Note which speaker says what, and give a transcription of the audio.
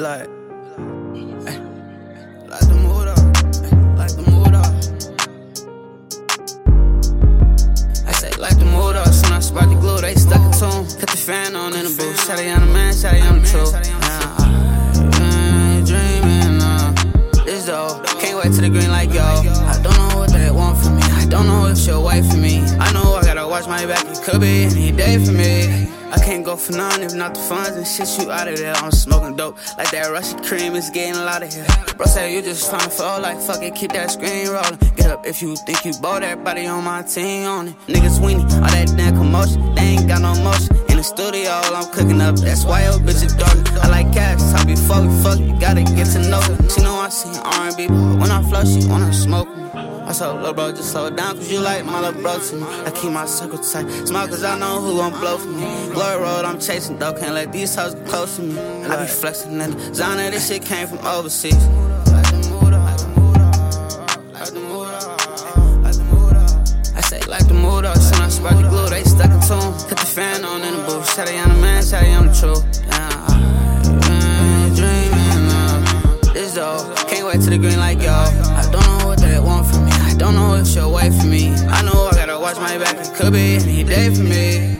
Speaker 1: Like, like the mood like the mood. I say like the mood up, soon I spark the glue, they stuck a tune. Cut the fan on in the booth, shawty on the man, shawty on the truth. Yeah, uh, dreaming, uh, this though, can't wait to the green like yo. I don't know what they want from me, I don't know if she'll wait for me. Watch my back, it could be any day for me. I can't go for none if not the funds and shit you out of there. I'm smoking dope like that Russia cream is getting a lot of here. Bro say you just tryna fall like fuck it, keep that screen rolling. Get up if you think you bold, everybody on my team on it. Niggas weenie, all that damn commotion, they ain't got no motion. In the studio, I'm cooking up, that's why your bitch is dark. I like cash, I be we fuck, you gotta get to know it. She know I see R&B, but when I flow, she wanna smoke me. I told little bro, just slow down, cause you like my little bro to me. I keep my circle tight, smile cause I know who gon' blow for me. Glory road, I'm chasing, though, can't let these hoes get close to me. I be flexing in the zone, this shit came from overseas. I say like the mood up, soon I spark the glue, they stuck a tune. Put the fan on in the booth, shawty on the man, shawty on the truth. Yeah, dreaming, uh, this though, can't wait to the green like yo. I don't know what they want from don't know if she'll for me. I know I gotta watch my back, it could be any day for me.